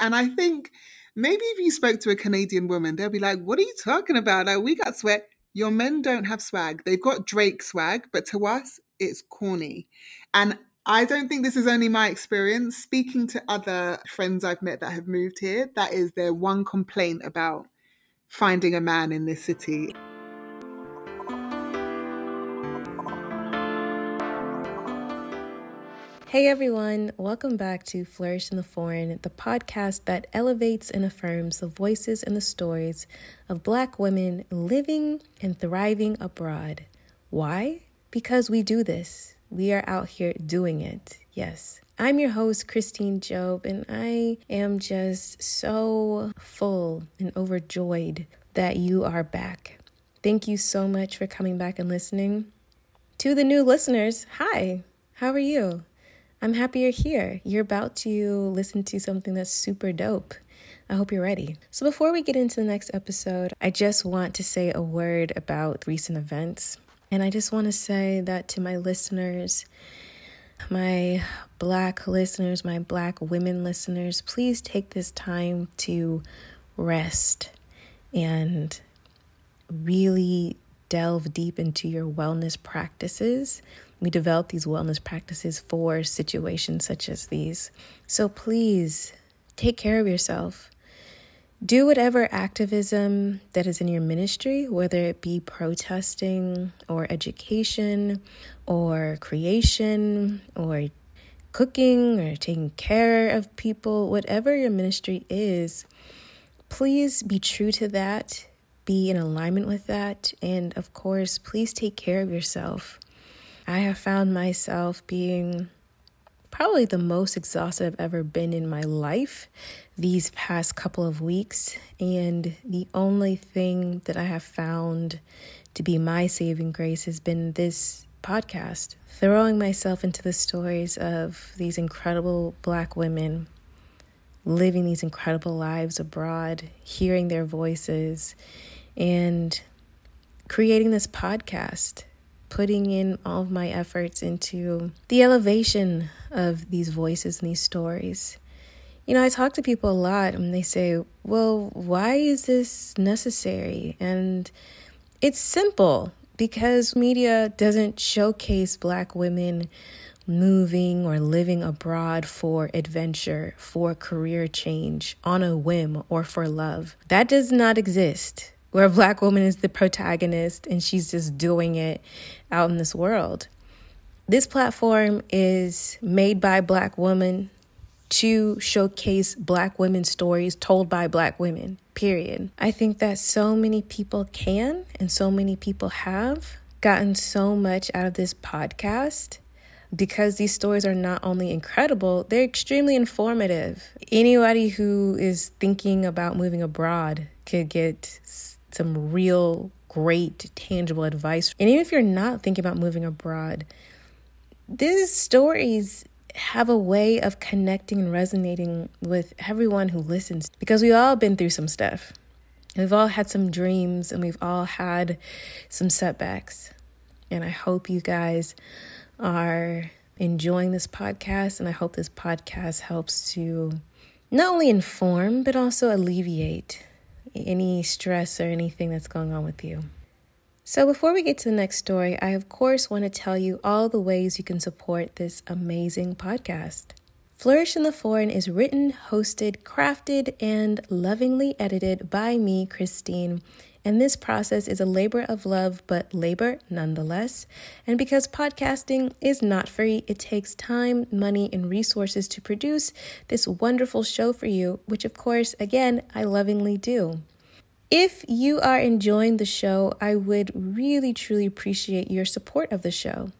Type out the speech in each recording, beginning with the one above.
And I think maybe if you spoke to a Canadian woman, they'll be like, What are you talking about? Like, we got sweat. Your men don't have swag. They've got Drake swag, but to us, it's corny. And I don't think this is only my experience. Speaking to other friends I've met that have moved here, that is their one complaint about finding a man in this city. Hey everyone, welcome back to Flourish in the Foreign, the podcast that elevates and affirms the voices and the stories of Black women living and thriving abroad. Why? Because we do this. We are out here doing it. Yes. I'm your host, Christine Job, and I am just so full and overjoyed that you are back. Thank you so much for coming back and listening. To the new listeners, hi, how are you? I'm happy you're here. You're about to listen to something that's super dope. I hope you're ready. So, before we get into the next episode, I just want to say a word about recent events. And I just want to say that to my listeners, my black listeners, my black women listeners, please take this time to rest and really delve deep into your wellness practices we develop these wellness practices for situations such as these. So please take care of yourself. Do whatever activism that is in your ministry, whether it be protesting or education or creation or cooking or taking care of people, whatever your ministry is, please be true to that, be in alignment with that, and of course, please take care of yourself. I have found myself being probably the most exhausted I've ever been in my life these past couple of weeks. And the only thing that I have found to be my saving grace has been this podcast, throwing myself into the stories of these incredible Black women living these incredible lives abroad, hearing their voices, and creating this podcast putting in all of my efforts into the elevation of these voices and these stories. You know, I talk to people a lot and they say, well, why is this necessary? And it's simple because media doesn't showcase Black women moving or living abroad for adventure, for career change, on a whim, or for love. That does not exist where a black woman is the protagonist and she's just doing it out in this world. This platform is made by black women to showcase black women's stories told by black women, period. I think that so many people can and so many people have gotten so much out of this podcast because these stories are not only incredible, they're extremely informative. Anybody who is thinking about moving abroad could get some real great tangible advice. And even if you're not thinking about moving abroad, these stories have a way of connecting and resonating with everyone who listens because we've all been through some stuff. We've all had some dreams and we've all had some setbacks. And I hope you guys are enjoying this podcast. And I hope this podcast helps to not only inform, but also alleviate any stress or anything that's going on with you. So, before we get to the next story, I of course want to tell you all the ways you can support this amazing podcast. Flourish in the Foreign is written, hosted, crafted, and lovingly edited by me, Christine, and this process is a labor of love, but labor nonetheless. And because podcasting is not free, it takes time, money, and resources to produce this wonderful show for you, which, of course, again, I lovingly do. If you are enjoying the show, I would really truly appreciate your support of the show.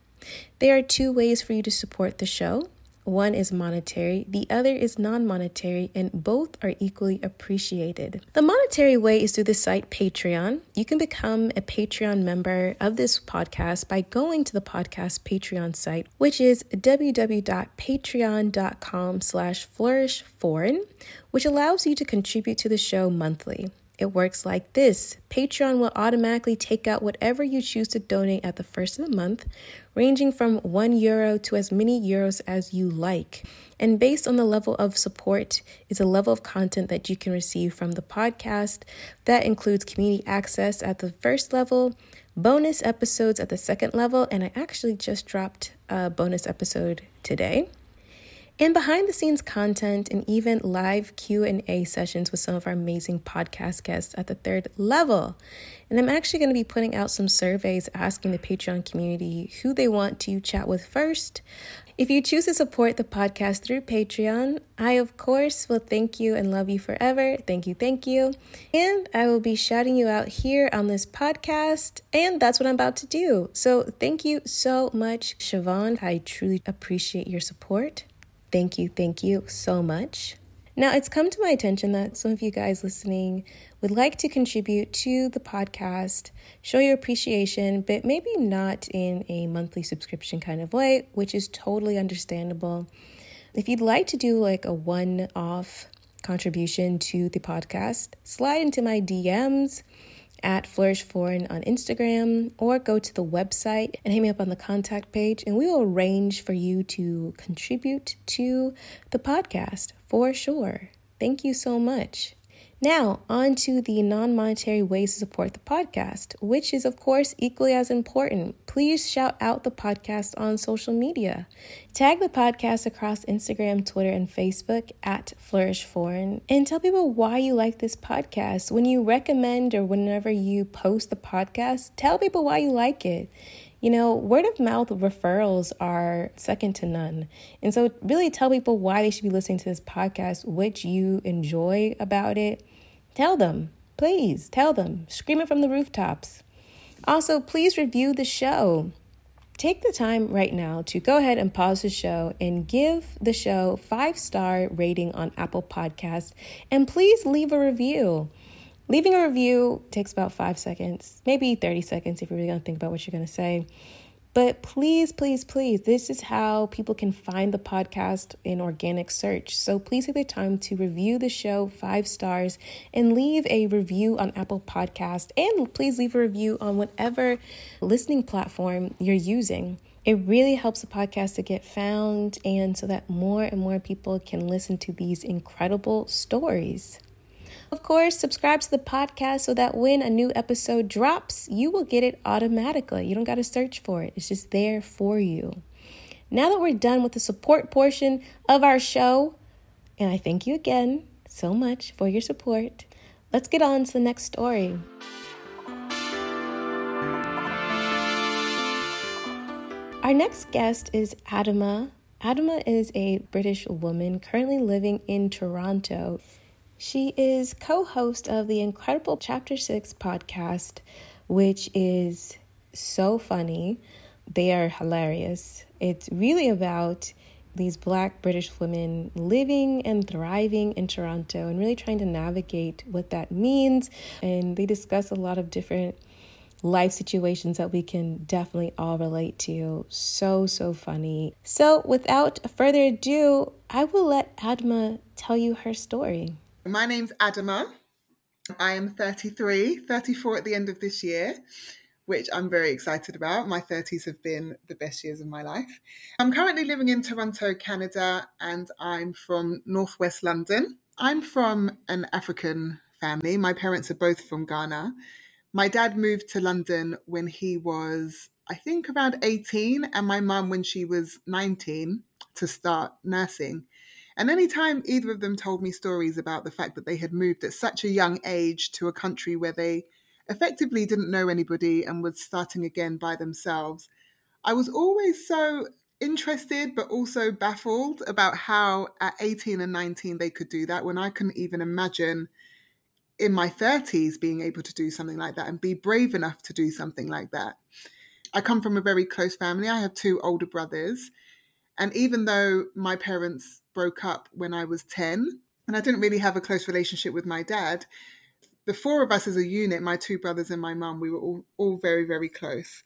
There are two ways for you to support the show. One is monetary, the other is non monetary, and both are equally appreciated. The monetary way is through the site Patreon. You can become a Patreon member of this podcast by going to the podcast Patreon site, which is www.patreon.com slash flourishforeign, which allows you to contribute to the show monthly. It works like this Patreon will automatically take out whatever you choose to donate at the first of the month, ranging from 1 euro to as many euros as you like. And based on the level of support is a level of content that you can receive from the podcast. That includes community access at the first level, bonus episodes at the second level, and I actually just dropped a bonus episode today and behind the scenes content and even live Q&A sessions with some of our amazing podcast guests at the third level. And I'm actually going to be putting out some surveys asking the Patreon community who they want to chat with first. If you choose to support the podcast through Patreon, I of course will thank you and love you forever. Thank you, thank you. And I will be shouting you out here on this podcast, and that's what I'm about to do. So thank you so much, Siobhan. I truly appreciate your support. Thank you, thank you so much. Now, it's come to my attention that some of you guys listening would like to contribute to the podcast, show your appreciation, but maybe not in a monthly subscription kind of way, which is totally understandable. If you'd like to do like a one off contribution to the podcast, slide into my DMs at Flourish Foreign on Instagram or go to the website and hit me up on the contact page, and we will arrange for you to contribute to the podcast for sure. Thank you so much. Now, on to the non monetary ways to support the podcast, which is, of course, equally as important. Please shout out the podcast on social media. Tag the podcast across Instagram, Twitter, and Facebook at Flourish Foreign and tell people why you like this podcast. When you recommend or whenever you post the podcast, tell people why you like it. You know, word of mouth referrals are second to none. And so, really tell people why they should be listening to this podcast, what you enjoy about it. Tell them, please, tell them. Scream it from the rooftops. Also, please review the show. Take the time right now to go ahead and pause the show and give the show five star rating on Apple Podcasts, and please leave a review. Leaving a review takes about five seconds, maybe 30 seconds if you're really to think about what you're to say. But please, please, please, this is how people can find the podcast in organic search. So please take the time to review the show five stars and leave a review on Apple Podcast. And please leave a review on whatever listening platform you're using. It really helps the podcast to get found and so that more and more people can listen to these incredible stories. Of course, subscribe to the podcast so that when a new episode drops, you will get it automatically. You don't got to search for it, it's just there for you. Now that we're done with the support portion of our show, and I thank you again so much for your support, let's get on to the next story. Our next guest is Adama. Adama is a British woman currently living in Toronto. She is co host of the incredible Chapter 6 podcast, which is so funny. They are hilarious. It's really about these black British women living and thriving in Toronto and really trying to navigate what that means. And they discuss a lot of different life situations that we can definitely all relate to. So, so funny. So, without further ado, I will let Adama tell you her story. My name's Adama. I am 33, 34 at the end of this year, which I'm very excited about. My 30s have been the best years of my life. I'm currently living in Toronto, Canada, and I'm from Northwest London. I'm from an African family. My parents are both from Ghana. My dad moved to London when he was, I think, around 18, and my mum when she was 19 to start nursing. And anytime either of them told me stories about the fact that they had moved at such a young age to a country where they effectively didn't know anybody and was starting again by themselves, I was always so interested but also baffled about how at 18 and 19 they could do that when I couldn't even imagine in my 30s being able to do something like that and be brave enough to do something like that. I come from a very close family. I have two older brothers. And even though my parents broke up when I was 10, and I didn't really have a close relationship with my dad, the four of us as a unit, my two brothers and my mum, we were all, all very, very close.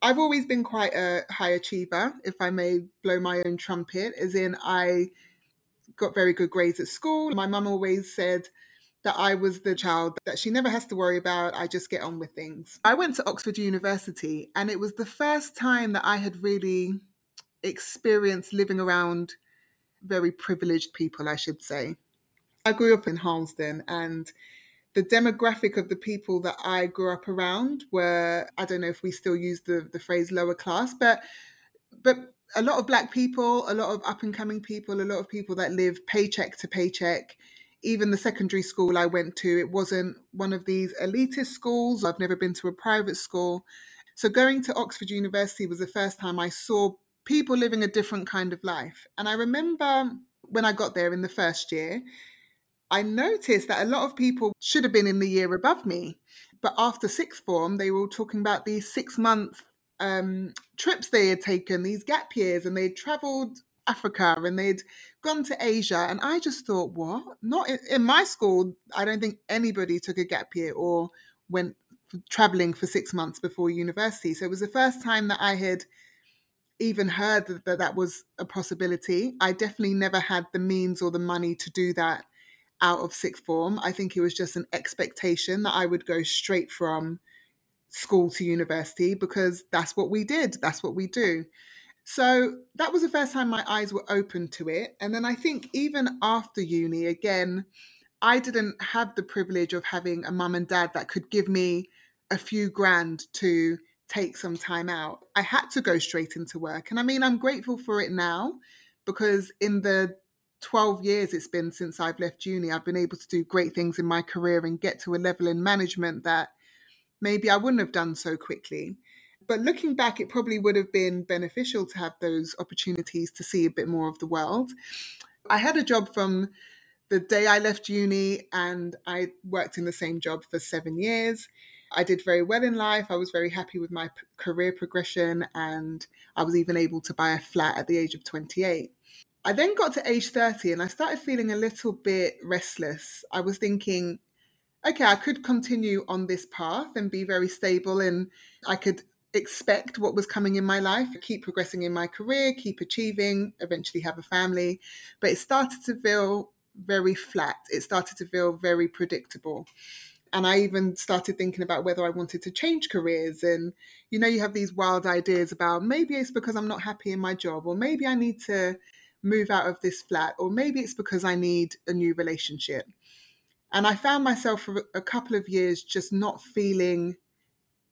I've always been quite a high achiever, if I may blow my own trumpet, as in I got very good grades at school. My mum always said that I was the child that she never has to worry about. I just get on with things. I went to Oxford University, and it was the first time that I had really experienced living around very privileged people, I should say. I grew up in Harlesden, and the demographic of the people that I grew up around were I don't know if we still use the, the phrase lower class, but but a lot of black people, a lot of up and coming people, a lot of people that live paycheck to paycheck. Even the secondary school I went to, it wasn't one of these elitist schools. I've never been to a private school. So going to Oxford University was the first time I saw people living a different kind of life. And I remember when I got there in the first year, I noticed that a lot of people should have been in the year above me. But after sixth form, they were all talking about these six month um, trips they had taken, these gap years, and they'd traveled Africa and they'd gone to Asia. And I just thought, what? Not in, in my school, I don't think anybody took a gap year or went traveling for six months before university. So it was the first time that I had even heard that, that that was a possibility. I definitely never had the means or the money to do that out of sixth form. I think it was just an expectation that I would go straight from school to university because that's what we did, that's what we do. So that was the first time my eyes were open to it. And then I think even after uni, again, I didn't have the privilege of having a mum and dad that could give me a few grand to take some time out. I had to go straight into work. And I mean, I'm grateful for it now because in the 12 years it's been since I've left uni, I've been able to do great things in my career and get to a level in management that maybe I wouldn't have done so quickly. But looking back, it probably would have been beneficial to have those opportunities to see a bit more of the world. I had a job from the day I left uni, and I worked in the same job for seven years. I did very well in life. I was very happy with my p- career progression, and I was even able to buy a flat at the age of 28. I then got to age 30 and I started feeling a little bit restless. I was thinking, okay, I could continue on this path and be very stable, and I could expect what was coming in my life, keep progressing in my career, keep achieving, eventually have a family. But it started to feel very flat. It started to feel very predictable. And I even started thinking about whether I wanted to change careers. And, you know, you have these wild ideas about maybe it's because I'm not happy in my job, or maybe I need to move out of this flat, or maybe it's because I need a new relationship. And I found myself for a couple of years just not feeling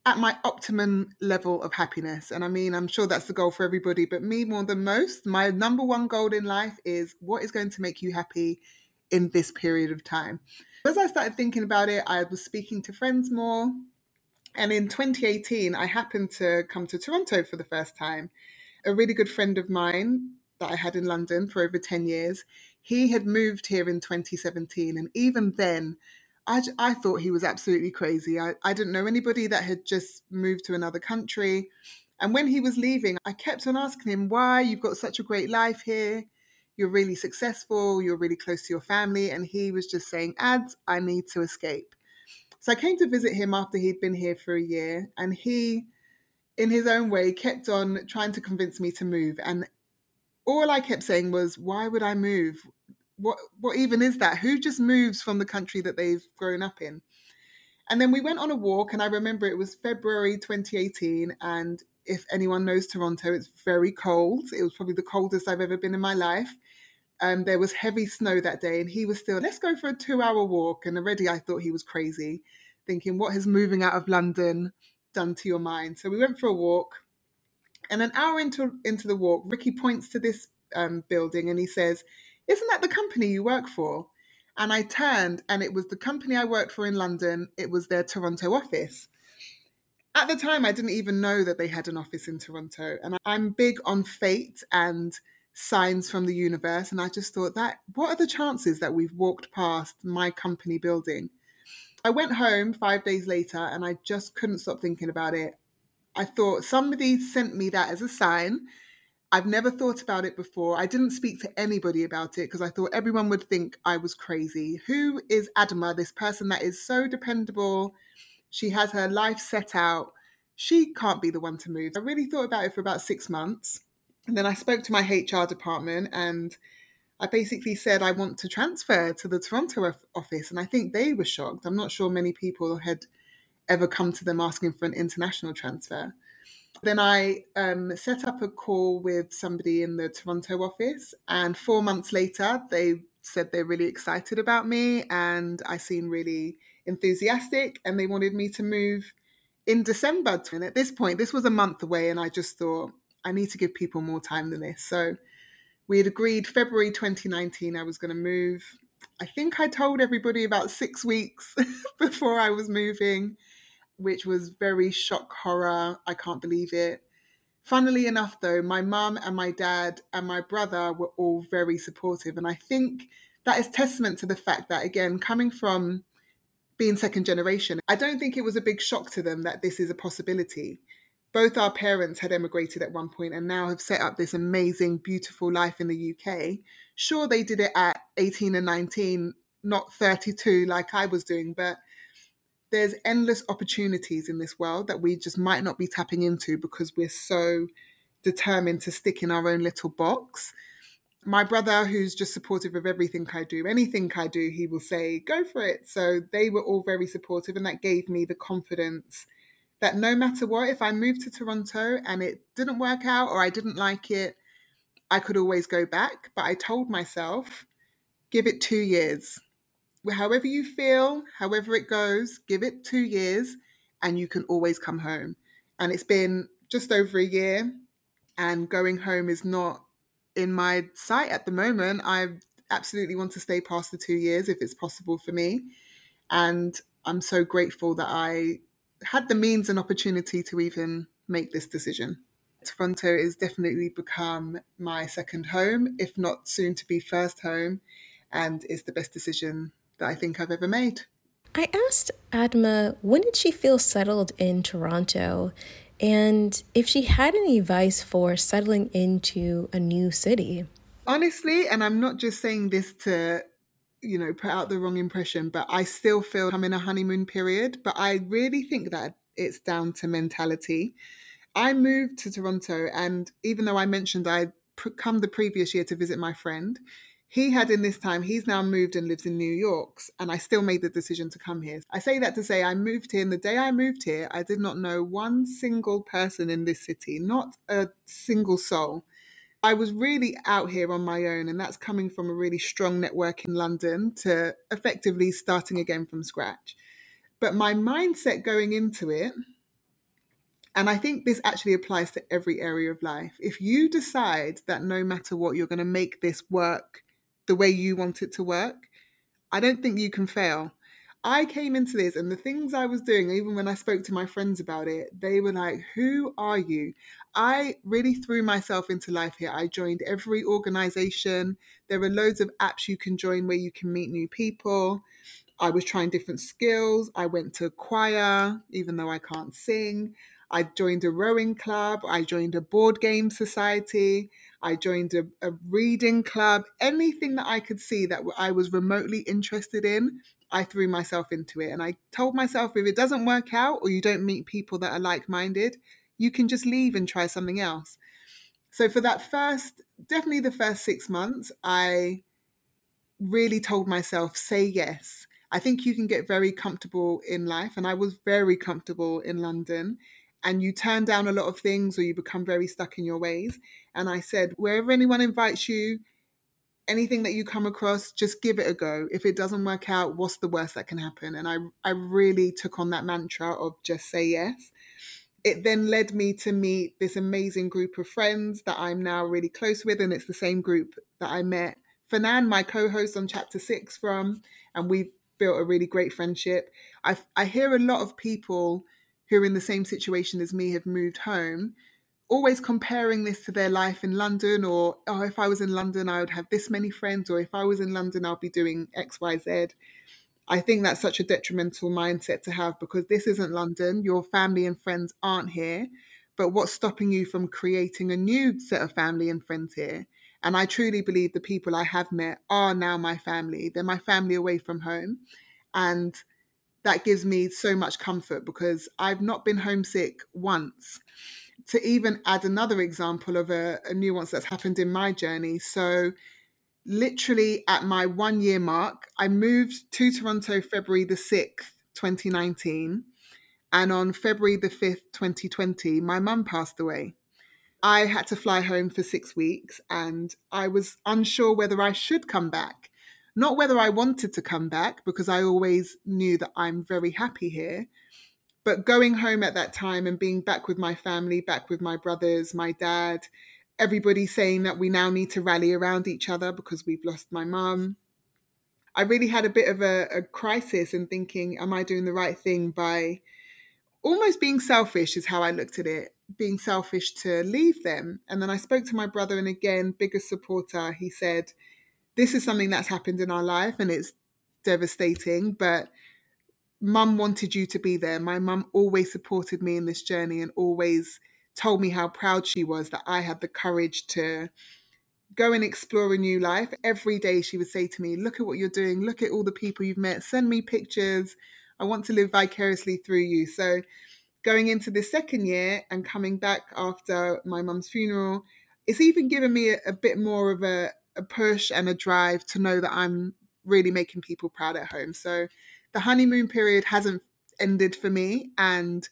at my optimum level of happiness. And I mean, I'm sure that's the goal for everybody, but me more than most, my number one goal in life is what is going to make you happy in this period of time. As I started thinking about it, I was speaking to friends more. And in 2018, I happened to come to Toronto for the first time. A really good friend of mine that I had in London for over 10 years, he had moved here in 2017. And even then, I, I thought he was absolutely crazy. I, I didn't know anybody that had just moved to another country. And when he was leaving, I kept on asking him, why? You've got such a great life here. You're really successful. You're really close to your family. And he was just saying, Ads, I need to escape. So I came to visit him after he'd been here for a year. And he, in his own way, kept on trying to convince me to move. And all I kept saying was, why would I move? what what even is that? Who just moves from the country that they've grown up in? And then we went on a walk, and I remember it was February 2018. And if anyone knows Toronto, it's very cold. It was probably the coldest I've ever been in my life. Um, there was heavy snow that day, and he was still, let's go for a two hour walk. And already I thought he was crazy, thinking, what has moving out of London done to your mind? So we went for a walk. And an hour into, into the walk, Ricky points to this um, building and he says, isn't that the company you work for? And I turned, and it was the company I worked for in London. It was their Toronto office. At the time, I didn't even know that they had an office in Toronto. And I'm big on fate and signs from the universe. And I just thought that what are the chances that we've walked past my company building? I went home five days later and I just couldn't stop thinking about it. I thought somebody sent me that as a sign I've never thought about it before. I didn't speak to anybody about it because I thought everyone would think I was crazy. Who is Adama, this person that is so dependable? She has her life set out. She can't be the one to move. I really thought about it for about six months. And then I spoke to my HR department and I basically said I want to transfer to the Toronto office, and I think they were shocked. I'm not sure many people had ever come to them asking for an international transfer. Then I um, set up a call with somebody in the Toronto office, and four months later, they said they're really excited about me, and I seemed really enthusiastic, and they wanted me to move in December. And at this point, this was a month away, and I just thought I need to give people more time than this. So we had agreed February 2019 I was going to move. I think I told everybody about six weeks before I was moving, which was very shock horror. I can't believe it. Funnily enough, though, my mum and my dad and my brother were all very supportive. And I think that is testament to the fact that, again, coming from being second generation, I don't think it was a big shock to them that this is a possibility. Both our parents had emigrated at one point and now have set up this amazing, beautiful life in the UK. Sure, they did it at 18 and 19, not 32 like I was doing, but there's endless opportunities in this world that we just might not be tapping into because we're so determined to stick in our own little box. My brother, who's just supportive of everything I do, anything I do, he will say, go for it. So they were all very supportive, and that gave me the confidence that no matter what, if I moved to Toronto and it didn't work out or I didn't like it, I could always go back. But I told myself, give it two years however you feel, however it goes, give it two years and you can always come home. And it's been just over a year, and going home is not in my sight at the moment. I absolutely want to stay past the two years if it's possible for me. And I'm so grateful that I had the means and opportunity to even make this decision. Toronto has definitely become my second home, if not soon to be first home, and it's the best decision that I think I've ever made. I asked Adama when did she feel settled in Toronto and if she had any advice for settling into a new city. Honestly, and I'm not just saying this to, you know, put out the wrong impression, but I still feel I'm in a honeymoon period. But I really think that it's down to mentality. I moved to Toronto, and even though I mentioned I'd come the previous year to visit my friend, he had in this time, he's now moved and lives in New York, and I still made the decision to come here. I say that to say I moved here, and the day I moved here, I did not know one single person in this city, not a single soul. I was really out here on my own, and that's coming from a really strong network in London to effectively starting again from scratch. But my mindset going into it, and I think this actually applies to every area of life. If you decide that no matter what, you're going to make this work the way you want it to work, I don't think you can fail. I came into this and the things I was doing, even when I spoke to my friends about it, they were like, Who are you? I really threw myself into life here. I joined every organization. There are loads of apps you can join where you can meet new people. I was trying different skills. I went to choir, even though I can't sing. I joined a rowing club. I joined a board game society. I joined a, a reading club, anything that I could see that I was remotely interested in, I threw myself into it. And I told myself if it doesn't work out or you don't meet people that are like minded, you can just leave and try something else. So for that first, definitely the first six months, I really told myself, say yes. I think you can get very comfortable in life. And I was very comfortable in London and you turn down a lot of things or you become very stuck in your ways. And I said, wherever anyone invites you, anything that you come across, just give it a go. If it doesn't work out, what's the worst that can happen? And I, I really took on that mantra of just say yes. It then led me to meet this amazing group of friends that I'm now really close with. And it's the same group that I met Fanan, my co host on chapter six, from. And we've built a really great friendship. I, I hear a lot of people who are in the same situation as me have moved home, always comparing this to their life in London, or oh, if I was in London, I would have this many friends, or if I was in London, I'll be doing X, Y, Z. I think that's such a detrimental mindset to have because this isn't London. Your family and friends aren't here. But what's stopping you from creating a new set of family and friends here? And I truly believe the people I have met are now my family. They're my family away from home. And that gives me so much comfort because I've not been homesick once. To even add another example of a, a nuance that's happened in my journey. So, literally at my one year mark, I moved to Toronto February the 6th, 2019. And on February the 5th, 2020, my mum passed away. I had to fly home for six weeks and I was unsure whether I should come back. Not whether I wanted to come back, because I always knew that I'm very happy here. But going home at that time and being back with my family, back with my brothers, my dad, everybody saying that we now need to rally around each other because we've lost my mum. I really had a bit of a, a crisis and thinking, am I doing the right thing by almost being selfish, is how I looked at it, being selfish to leave them. And then I spoke to my brother, and again, biggest supporter, he said, This is something that's happened in our life and it's devastating, but mum wanted you to be there. My mum always supported me in this journey and always told me how proud she was that I had the courage to go and explore a new life. Every day she would say to me, Look at what you're doing. Look at all the people you've met. Send me pictures. I want to live vicariously through you. So, going into the second year and coming back after my mum's funeral, it's even given me a, a bit more of a, a push and a drive to know that I'm really making people proud at home. So, the honeymoon period hasn't ended for me, and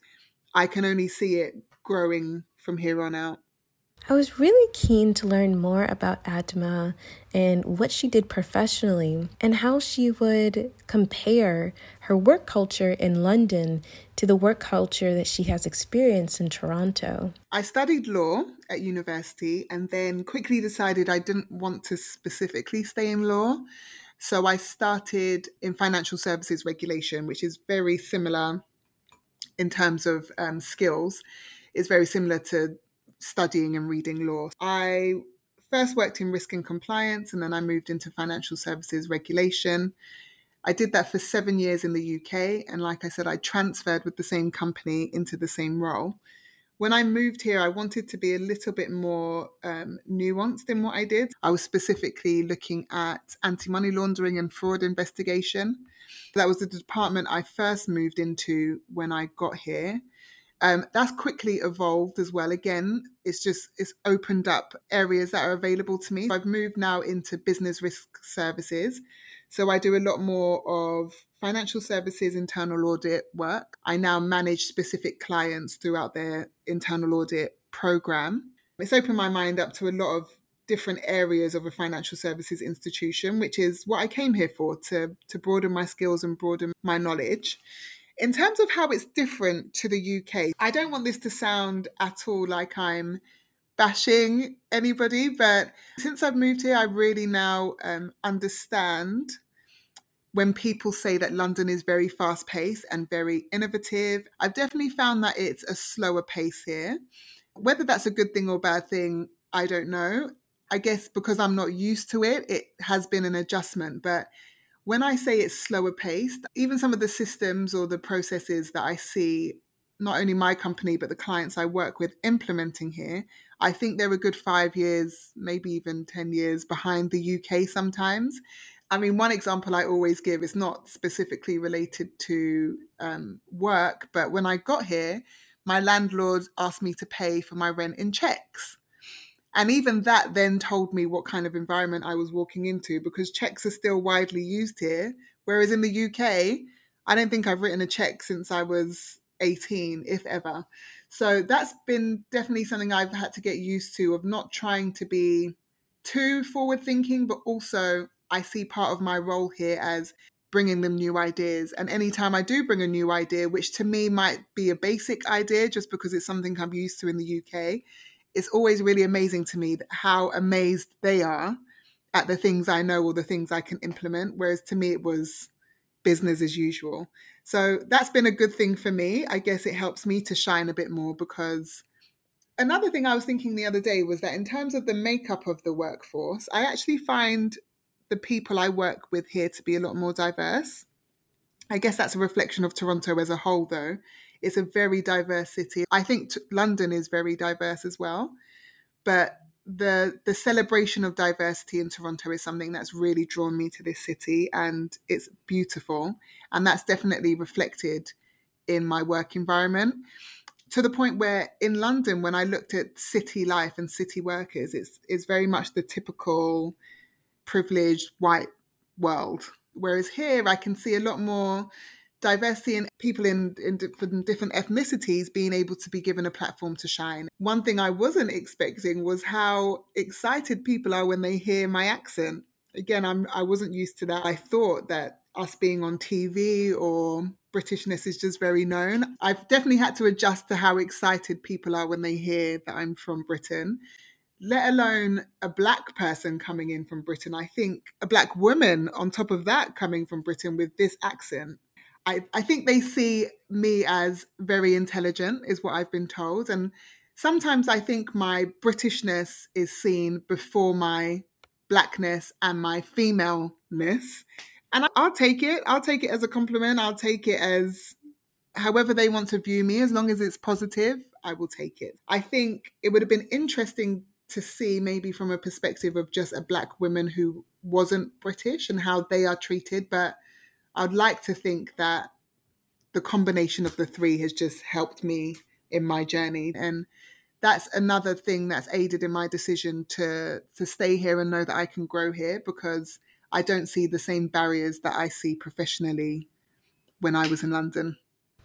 I can only see it growing from here on out. I was really keen to learn more about Adama and what she did professionally and how she would compare her work culture in London to the work culture that she has experienced in Toronto. I studied law at university and then quickly decided I didn't want to specifically stay in law. So I started in financial services regulation, which is very similar in terms of um, skills. It's very similar to studying and reading law. I first worked in risk and compliance and then I moved into financial services regulation. I did that for seven years in the UK. And like I said, I transferred with the same company into the same role. When I moved here, I wanted to be a little bit more um, nuanced in what I did. I was specifically looking at anti money laundering and fraud investigation. That was the department I first moved into when I got here. Um, that's quickly evolved as well. Again, it's just it's opened up areas that are available to me. I've moved now into business risk services. So I do a lot more of financial services internal audit work. I now manage specific clients throughout their internal audit program. It's opened my mind up to a lot of different areas of a financial services institution, which is what I came here for to, to broaden my skills and broaden my knowledge. In terms of how it's different to the UK, I don't want this to sound at all like I'm bashing anybody, but since I've moved here, I really now um, understand when people say that London is very fast paced and very innovative. I've definitely found that it's a slower pace here. Whether that's a good thing or bad thing, I don't know. I guess because I'm not used to it, it has been an adjustment. But when I say it's slower paced, even some of the systems or the processes that I see, not only my company, but the clients I work with implementing here, I think they're a good five years, maybe even 10 years behind the UK sometimes. I mean, one example I always give is not specifically related to um, work, but when I got here, my landlord asked me to pay for my rent in checks. And even that then told me what kind of environment I was walking into because checks are still widely used here. Whereas in the UK, I don't think I've written a check since I was 18, if ever. So that's been definitely something I've had to get used to of not trying to be too forward thinking, but also I see part of my role here as bringing them new ideas. And anytime I do bring a new idea, which to me might be a basic idea just because it's something I'm used to in the UK, it's always really amazing to me how amazed they are at the things I know or the things I can implement. Whereas to me, it was business as usual. So that's been a good thing for me. I guess it helps me to shine a bit more because another thing I was thinking the other day was that in terms of the makeup of the workforce, I actually find the people I work with here to be a lot more diverse. I guess that's a reflection of Toronto as a whole, though. It's a very diverse city. I think t- London is very diverse as well, but the the celebration of diversity in Toronto is something that's really drawn me to this city, and it's beautiful, and that's definitely reflected in my work environment. To the point where in London, when I looked at city life and city workers, it's it's very much the typical privileged white world. Whereas here, I can see a lot more diversity and people in, in different, different ethnicities being able to be given a platform to shine. One thing I wasn't expecting was how excited people are when they hear my accent. Again, I'm I wasn't used to that. I thought that us being on TV or Britishness is just very known. I've definitely had to adjust to how excited people are when they hear that I'm from Britain let alone a black person coming in from Britain. I think a black woman on top of that coming from Britain with this accent. I, I think they see me as very intelligent, is what I've been told. And sometimes I think my Britishness is seen before my blackness and my femaleness. And I'll take it. I'll take it as a compliment. I'll take it as however they want to view me, as long as it's positive, I will take it. I think it would have been interesting to see maybe from a perspective of just a black woman who wasn't British and how they are treated. But I'd like to think that the combination of the three has just helped me in my journey. And that's another thing that's aided in my decision to to stay here and know that I can grow here because I don't see the same barriers that I see professionally when I was in London.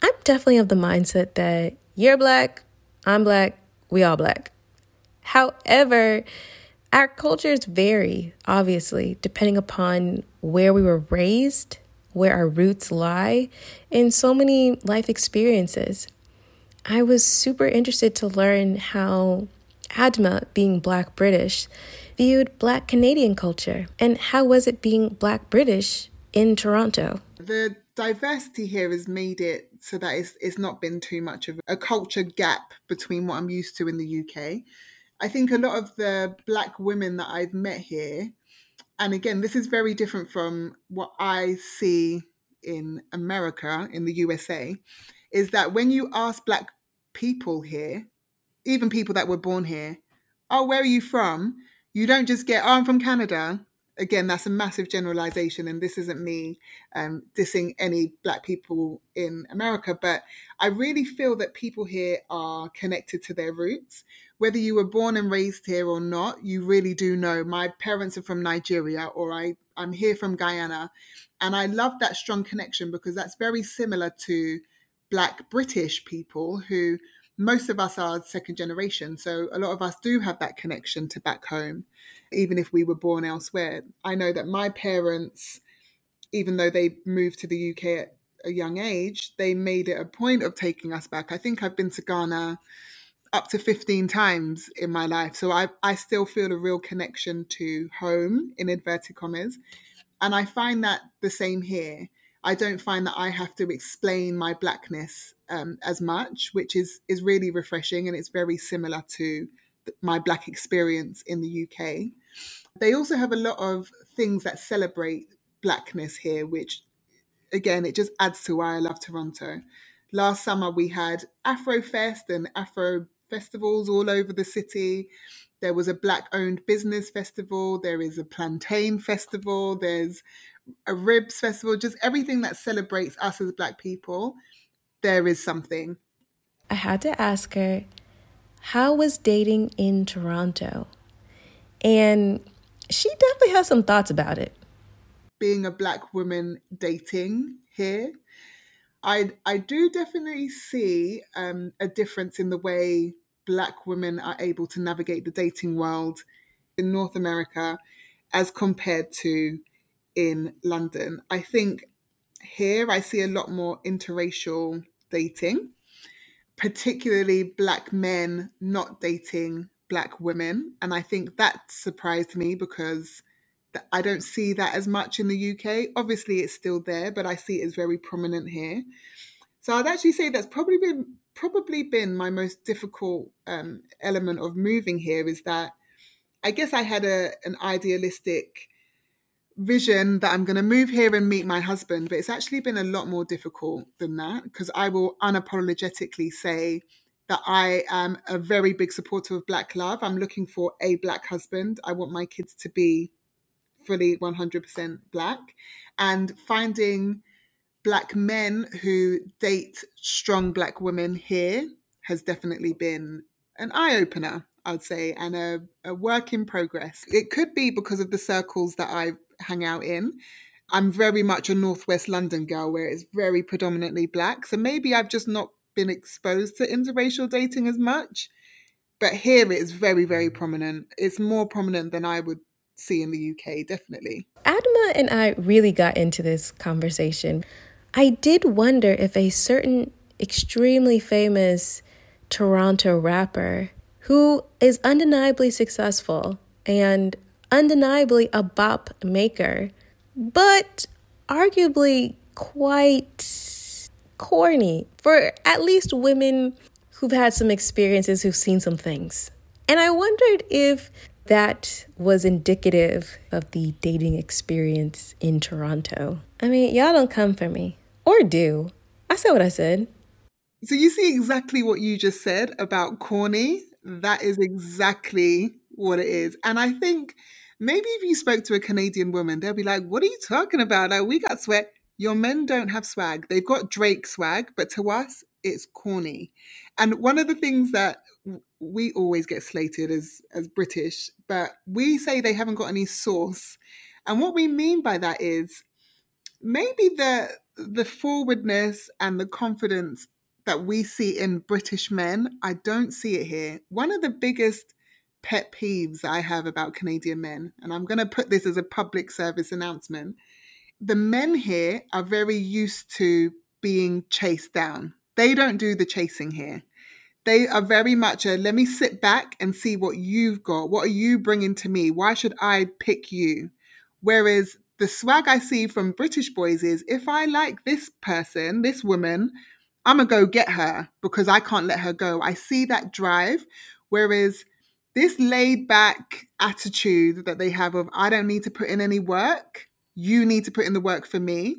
I'm definitely of the mindset that you're black, I'm black, we all black. However, our cultures vary, obviously, depending upon where we were raised, where our roots lie, in so many life experiences. I was super interested to learn how Adama, being Black British, viewed Black Canadian culture, and how was it being Black British in Toronto? The diversity here has made it so that it's, it's not been too much of a culture gap between what I'm used to in the UK I think a lot of the black women that I've met here, and again, this is very different from what I see in America, in the USA, is that when you ask black people here, even people that were born here, oh, where are you from? You don't just get, oh, I'm from Canada again, that's a massive generalization, and this isn't me um, dissing any Black people in America, but I really feel that people here are connected to their roots. Whether you were born and raised here or not, you really do know. My parents are from Nigeria, or I, I'm here from Guyana. And I love that strong connection because that's very similar to Black British people who most of us are second generation. So a lot of us do have that connection to back home, even if we were born elsewhere. I know that my parents, even though they moved to the UK at a young age, they made it a point of taking us back. I think I've been to Ghana up to 15 times in my life. So I, I still feel a real connection to home, in inverted commas. And I find that the same here. I don't find that I have to explain my blackness um, as much, which is is really refreshing, and it's very similar to my black experience in the UK. They also have a lot of things that celebrate blackness here, which again it just adds to why I love Toronto. Last summer we had Afro Fest and Afro festivals all over the city. There was a black owned business festival, there is a plantain festival, there's a ribs festival, just everything that celebrates us as black people there is something. I had to ask her, how was dating in Toronto? And she definitely has some thoughts about it. Being a black woman dating here, I I do definitely see um, a difference in the way black women are able to navigate the dating world in North America as compared to in London. I think here I see a lot more interracial dating, particularly black men not dating black women. And I think that surprised me because I don't see that as much in the UK. Obviously, it's still there, but I see it as very prominent here. So I'd actually say that's probably been probably been my most difficult um, element of moving here is that I guess I had a an idealistic vision that I'm going to move here and meet my husband, but it's actually been a lot more difficult than that because I will unapologetically say that I am a very big supporter of Black love. I'm looking for a Black husband. I want my kids to be fully 100% Black. And finding Black men who date strong Black women here has definitely been an eye opener. I'd say, and a, a work in progress. It could be because of the circles that I hang out in. I'm very much a Northwest London girl where it's very predominantly black. So maybe I've just not been exposed to interracial dating as much. But here it is very, very prominent. It's more prominent than I would see in the UK, definitely. Adama and I really got into this conversation. I did wonder if a certain extremely famous Toronto rapper who is undeniably successful and undeniably a bop maker, but arguably quite corny for at least women who've had some experiences, who've seen some things. And I wondered if that was indicative of the dating experience in Toronto. I mean, y'all don't come for me. Or do. I said what I said. So you see exactly what you just said about corny. That is exactly what it is. And I think maybe if you spoke to a Canadian woman, they'll be like, What are you talking about? Like, we got sweat. Your men don't have swag. They've got Drake swag, but to us, it's corny. And one of the things that we always get slated as as British, but we say they haven't got any sauce. And what we mean by that is maybe the the forwardness and the confidence that we see in British men, I don't see it here. One of the biggest pet peeves I have about Canadian men, and I'm going to put this as a public service announcement the men here are very used to being chased down. They don't do the chasing here. They are very much a let me sit back and see what you've got. What are you bringing to me? Why should I pick you? Whereas the swag I see from British boys is if I like this person, this woman, I'm going to go get her because I can't let her go. I see that drive. Whereas this laid back attitude that they have of, I don't need to put in any work, you need to put in the work for me,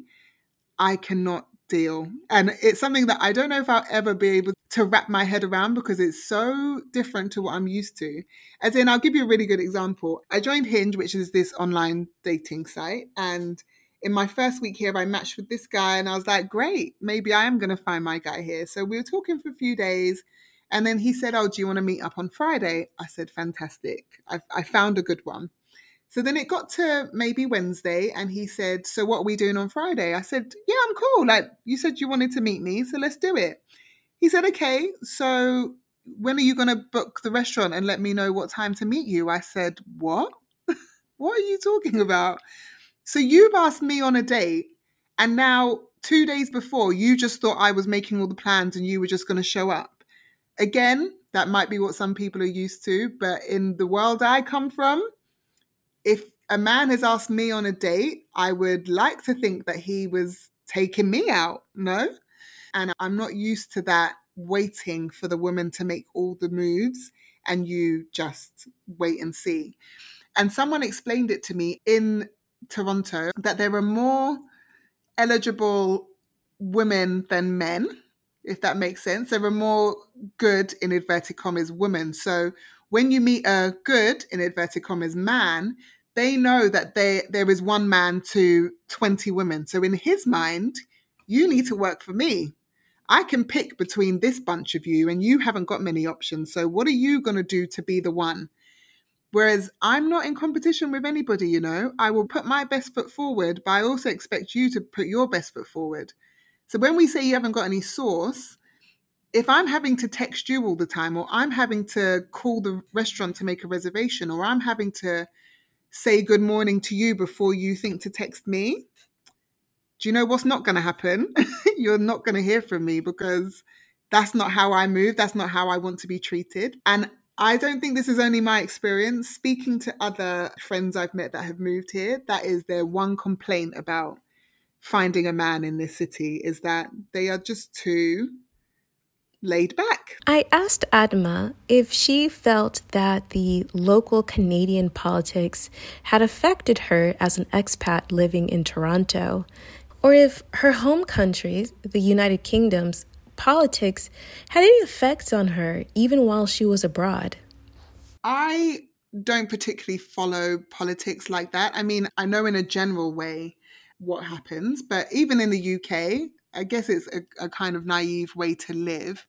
I cannot deal. And it's something that I don't know if I'll ever be able to wrap my head around because it's so different to what I'm used to. As in, I'll give you a really good example. I joined Hinge, which is this online dating site. And in my first week here, I matched with this guy and I was like, great, maybe I am going to find my guy here. So we were talking for a few days. And then he said, Oh, do you want to meet up on Friday? I said, Fantastic. I, I found a good one. So then it got to maybe Wednesday, and he said, So what are we doing on Friday? I said, Yeah, I'm cool. Like, you said you wanted to meet me, so let's do it. He said, Okay, so when are you going to book the restaurant and let me know what time to meet you? I said, What? what are you talking about? So you've asked me on a date, and now two days before, you just thought I was making all the plans and you were just going to show up. Again, that might be what some people are used to, but in the world I come from, if a man has asked me on a date, I would like to think that he was taking me out, no? And I'm not used to that waiting for the woman to make all the moves and you just wait and see. And someone explained it to me in Toronto that there are more eligible women than men, if that makes sense. There are more good, in inverted commas, women. So when you meet a good, in inverted commas, man, they know that they, there is one man to 20 women. So in his mind, you need to work for me. I can pick between this bunch of you, and you haven't got many options. So, what are you going to do to be the one? Whereas I'm not in competition with anybody, you know, I will put my best foot forward, but I also expect you to put your best foot forward. So, when we say you haven't got any sauce, if I'm having to text you all the time, or I'm having to call the restaurant to make a reservation, or I'm having to say good morning to you before you think to text me, do you know what's not going to happen? You're not going to hear from me because that's not how I move. That's not how I want to be treated. And I don't think this is only my experience. Speaking to other friends I've met that have moved here, that is their one complaint about finding a man in this city is that they are just too laid back. I asked Adama if she felt that the local Canadian politics had affected her as an expat living in Toronto, or if her home country, the United Kingdom's politics, had any effects on her even while she was abroad. I don't particularly follow politics like that. I mean, I know in a general way what happens, but even in the UK, I guess it's a, a kind of naive way to live.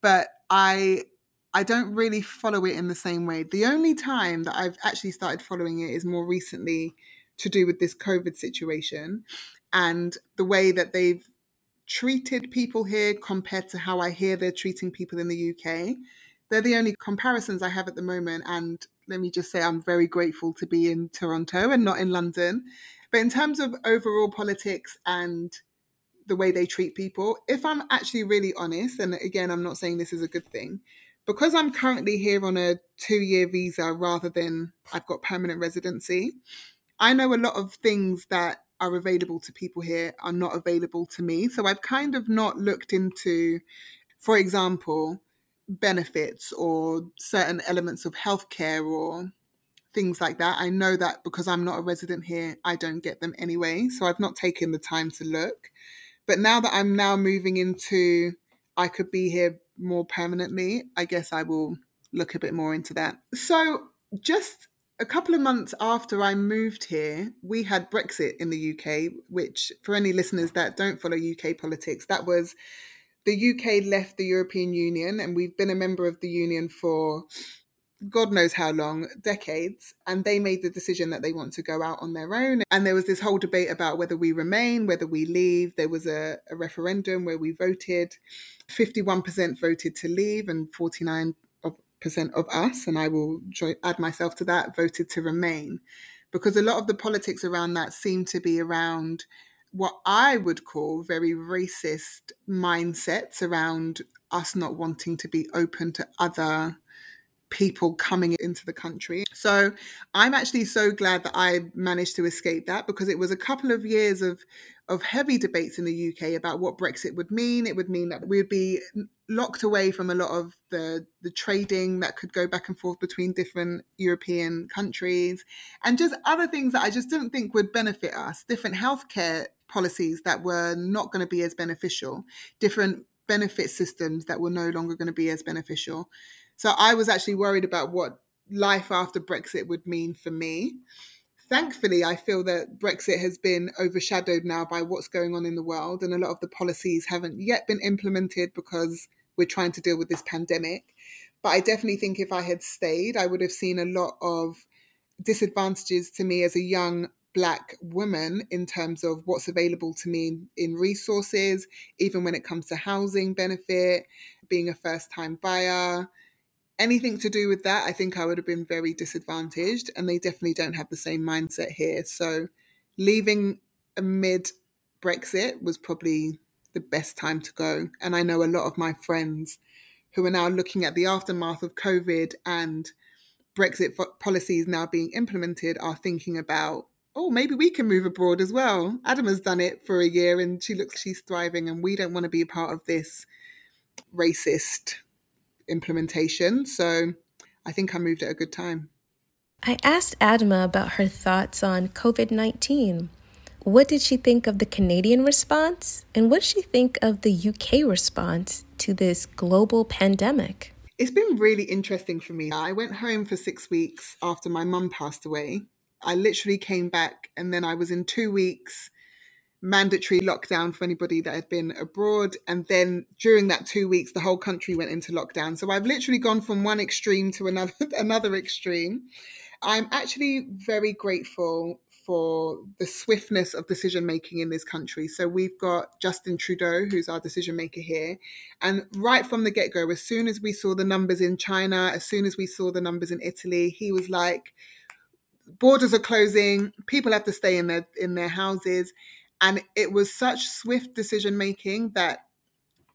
But I I don't really follow it in the same way. The only time that I've actually started following it is more recently to do with this COVID situation and the way that they've treated people here compared to how I hear they're treating people in the UK. They're the only comparisons I have at the moment. And let me just say, I'm very grateful to be in Toronto and not in London. But in terms of overall politics and the way they treat people, if I'm actually really honest, and again, I'm not saying this is a good thing, because I'm currently here on a two year visa rather than I've got permanent residency, I know a lot of things that are available to people here are not available to me. So I've kind of not looked into, for example, benefits or certain elements of healthcare or things like that. I know that because I'm not a resident here, I don't get them anyway. So I've not taken the time to look. But now that I'm now moving into, I could be here more permanently, I guess I will look a bit more into that. So just a couple of months after I moved here, we had Brexit in the UK, which, for any listeners that don't follow UK politics, that was the UK left the European Union, and we've been a member of the Union for God knows how long, decades, and they made the decision that they want to go out on their own. And there was this whole debate about whether we remain, whether we leave. There was a, a referendum where we voted. 51% voted to leave, and 49 percent of us, and I will join, add myself to that, voted to remain, because a lot of the politics around that seem to be around what I would call very racist mindsets around us not wanting to be open to other people coming into the country. So I'm actually so glad that I managed to escape that because it was a couple of years of of heavy debates in the UK about what Brexit would mean. It would mean that we'd be locked away from a lot of the the trading that could go back and forth between different European countries and just other things that I just didn't think would benefit us. Different healthcare policies that were not going to be as beneficial, different benefit systems that were no longer going to be as beneficial. So I was actually worried about what life after Brexit would mean for me thankfully, I feel that Brexit has been overshadowed now by what's going on in the world, and a lot of the policies haven't yet been implemented because we're trying to deal with this pandemic. But I definitely think if I had stayed, I would have seen a lot of disadvantages to me as a young black woman in terms of what's available to me in resources, even when it comes to housing benefit, being a first time buyer, anything to do with that, I think I would have been very disadvantaged. And they definitely don't have the same mindset here. So leaving amid Brexit was probably the best time to go. And I know a lot of my friends who are now looking at the aftermath of COVID and Brexit policies now being implemented are thinking about, oh, maybe we can move abroad as well. Adama has done it for a year and she looks she's thriving, and we don't want to be a part of this racist implementation. So I think I moved at a good time. I asked Adama about her thoughts on COVID 19. What did she think of the Canadian response? And what did she think of the UK response to this global pandemic? It's been really interesting for me. I went home for six weeks after my mum passed away. I literally came back and then I was in two weeks mandatory lockdown for anybody that had been abroad. And then during that two weeks, the whole country went into lockdown. So I've literally gone from one extreme to another another extreme. I'm actually very grateful for the swiftness of decision making in this country. So we've got Justin Trudeau, who's our decision maker here. And right from the get go, as soon as we saw the numbers in China, as soon as we saw the numbers in Italy, he was like, borders are closing, people have to stay in their in their houses and it was such swift decision making that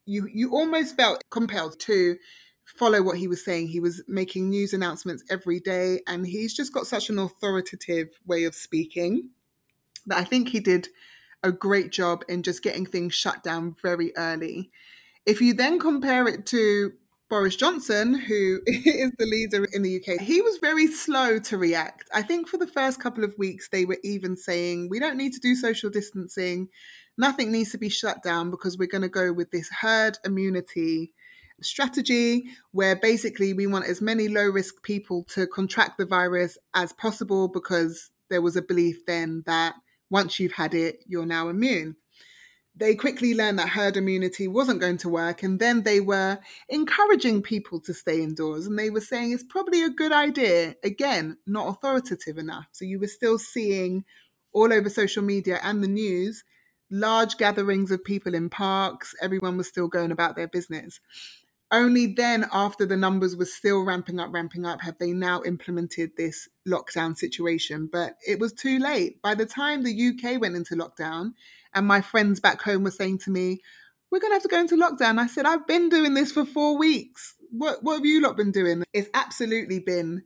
you you almost felt compelled to follow what he was saying. He was making news announcements every day and he's just got such an authoritative way of speaking that i think he did a great job in just getting things shut down very early. If you then compare it to Boris Johnson, who is the leader in the UK, he was very slow to react. I think for the first couple of weeks, they were even saying, we don't need to do social distancing. Nothing needs to be shut down because we're going to go with this herd immunity strategy where basically we want as many low risk people to contract the virus as possible because there was a belief then that once you've had it, you're now immune. They quickly learned that herd immunity wasn't going to work. And then they were encouraging people to stay indoors. And they were saying it's probably a good idea. Again, not authoritative enough. So you were still seeing all over social media and the news large gatherings of people in parks. Everyone was still going about their business. Only then, after the numbers were still ramping up, ramping up, have they now implemented this lockdown situation. But it was too late. By the time the UK went into lockdown, and my friends back home were saying to me, We're going to have to go into lockdown. I said, I've been doing this for four weeks. What, what have you lot been doing? It's absolutely been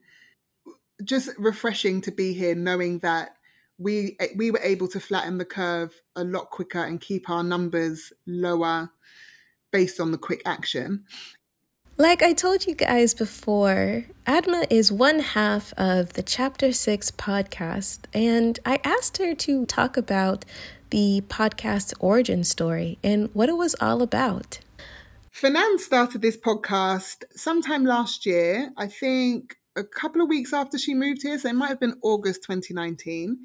just refreshing to be here knowing that we we were able to flatten the curve a lot quicker and keep our numbers lower based on the quick action. Like I told you guys before, Adama is one half of the Chapter 6 podcast, and I asked her to talk about the podcast's origin story and what it was all about. Fanan started this podcast sometime last year, I think a couple of weeks after she moved here, so it might have been August 2019,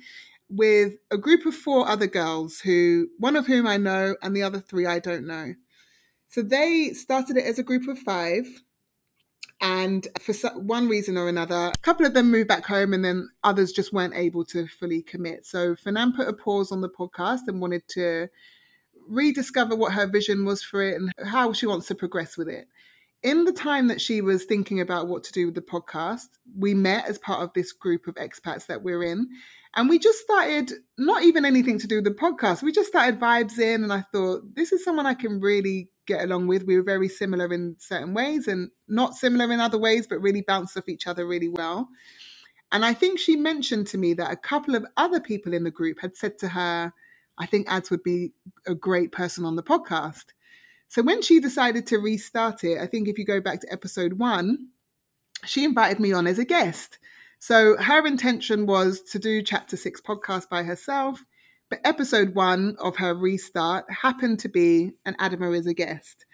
with a group of four other girls who, one of whom I know, and the other three I don't know. So they started it as a group of five. And for one reason or another, a couple of them moved back home and then others just weren't able to fully commit. So Fanan put a pause on the podcast and wanted to rediscover what her vision was for it and how she wants to progress with it in the time that she was thinking about what to do with the podcast, we met as part of this group of expats that we're in. And we just started, not even anything to do with the podcast, we just started vibes in. And I thought, this is someone I can really get along with. We were very similar in certain ways and not similar in other ways, but really bounced off each other really well. And I think she mentioned to me that a couple of other people in the group had said to her, I think Ads would be a great person on the podcast. So when she decided to restart it, I think if you go back to episode one, she invited me on as a guest. So her intention was to do chapter six podcast by herself, but episode one of her restart happened to be an Adama as a guest.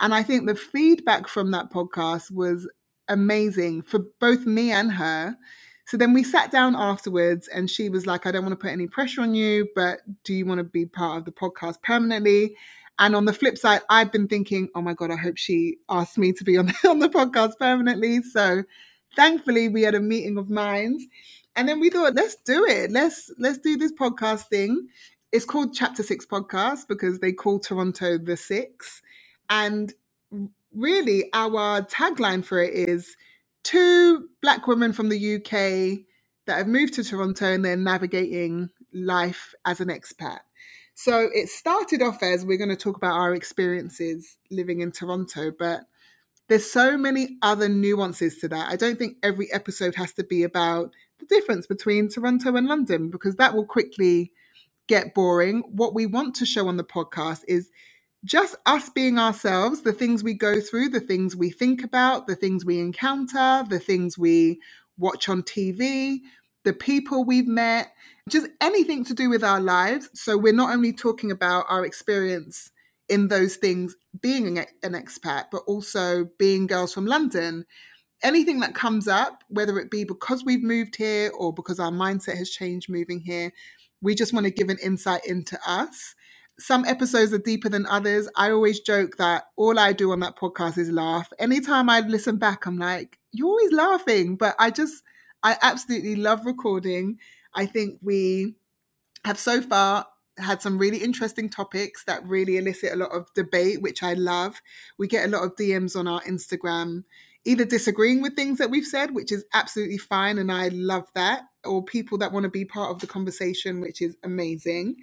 And I think the feedback from that podcast was amazing for both me and her. So then we sat down afterwards and she was like, I don't want to put any pressure on you, but do you want to be part of the podcast permanently? And on the flip side, I've been thinking, oh my God, I hope she asked me to be on on the podcast permanently. So thankfully we had a meeting of minds. And then we thought, let's do it. Let's let's do this podcast thing. It's called Chapter Six Podcast because they call Toronto the Six. And really our tagline for it is two black women from the UK that have moved to Toronto and they're navigating life as an expat. So it started off as we're going to talk about our experiences living in Toronto, but there's so many other nuances to that. I don't think every episode has to be about the difference between Toronto and London because that will quickly get boring. What we want to show on the podcast is just us being ourselves, the things we go through, the things we think about, the things we encounter, the things we watch on TV, the people we've met, just anything to do with our lives. So we're not only talking about our experience in those things being an, expat, but also being girls from London. Anything that comes up, whether it be because we've moved here or because our mindset has changed moving here, we just want to give an insight into us. Some episodes are deeper than others. I always joke that all I do on that podcast is laugh. Anytime I listen back, I'm like, you're always laughing. But I just, I absolutely love recording. I think we have so far had some really interesting topics that really elicit a lot of debate, which I love. We get a lot of DMs on our Instagram, either disagreeing with things that we've said, which is absolutely fine, and I love that, or people that want to be part of the conversation, which is amazing.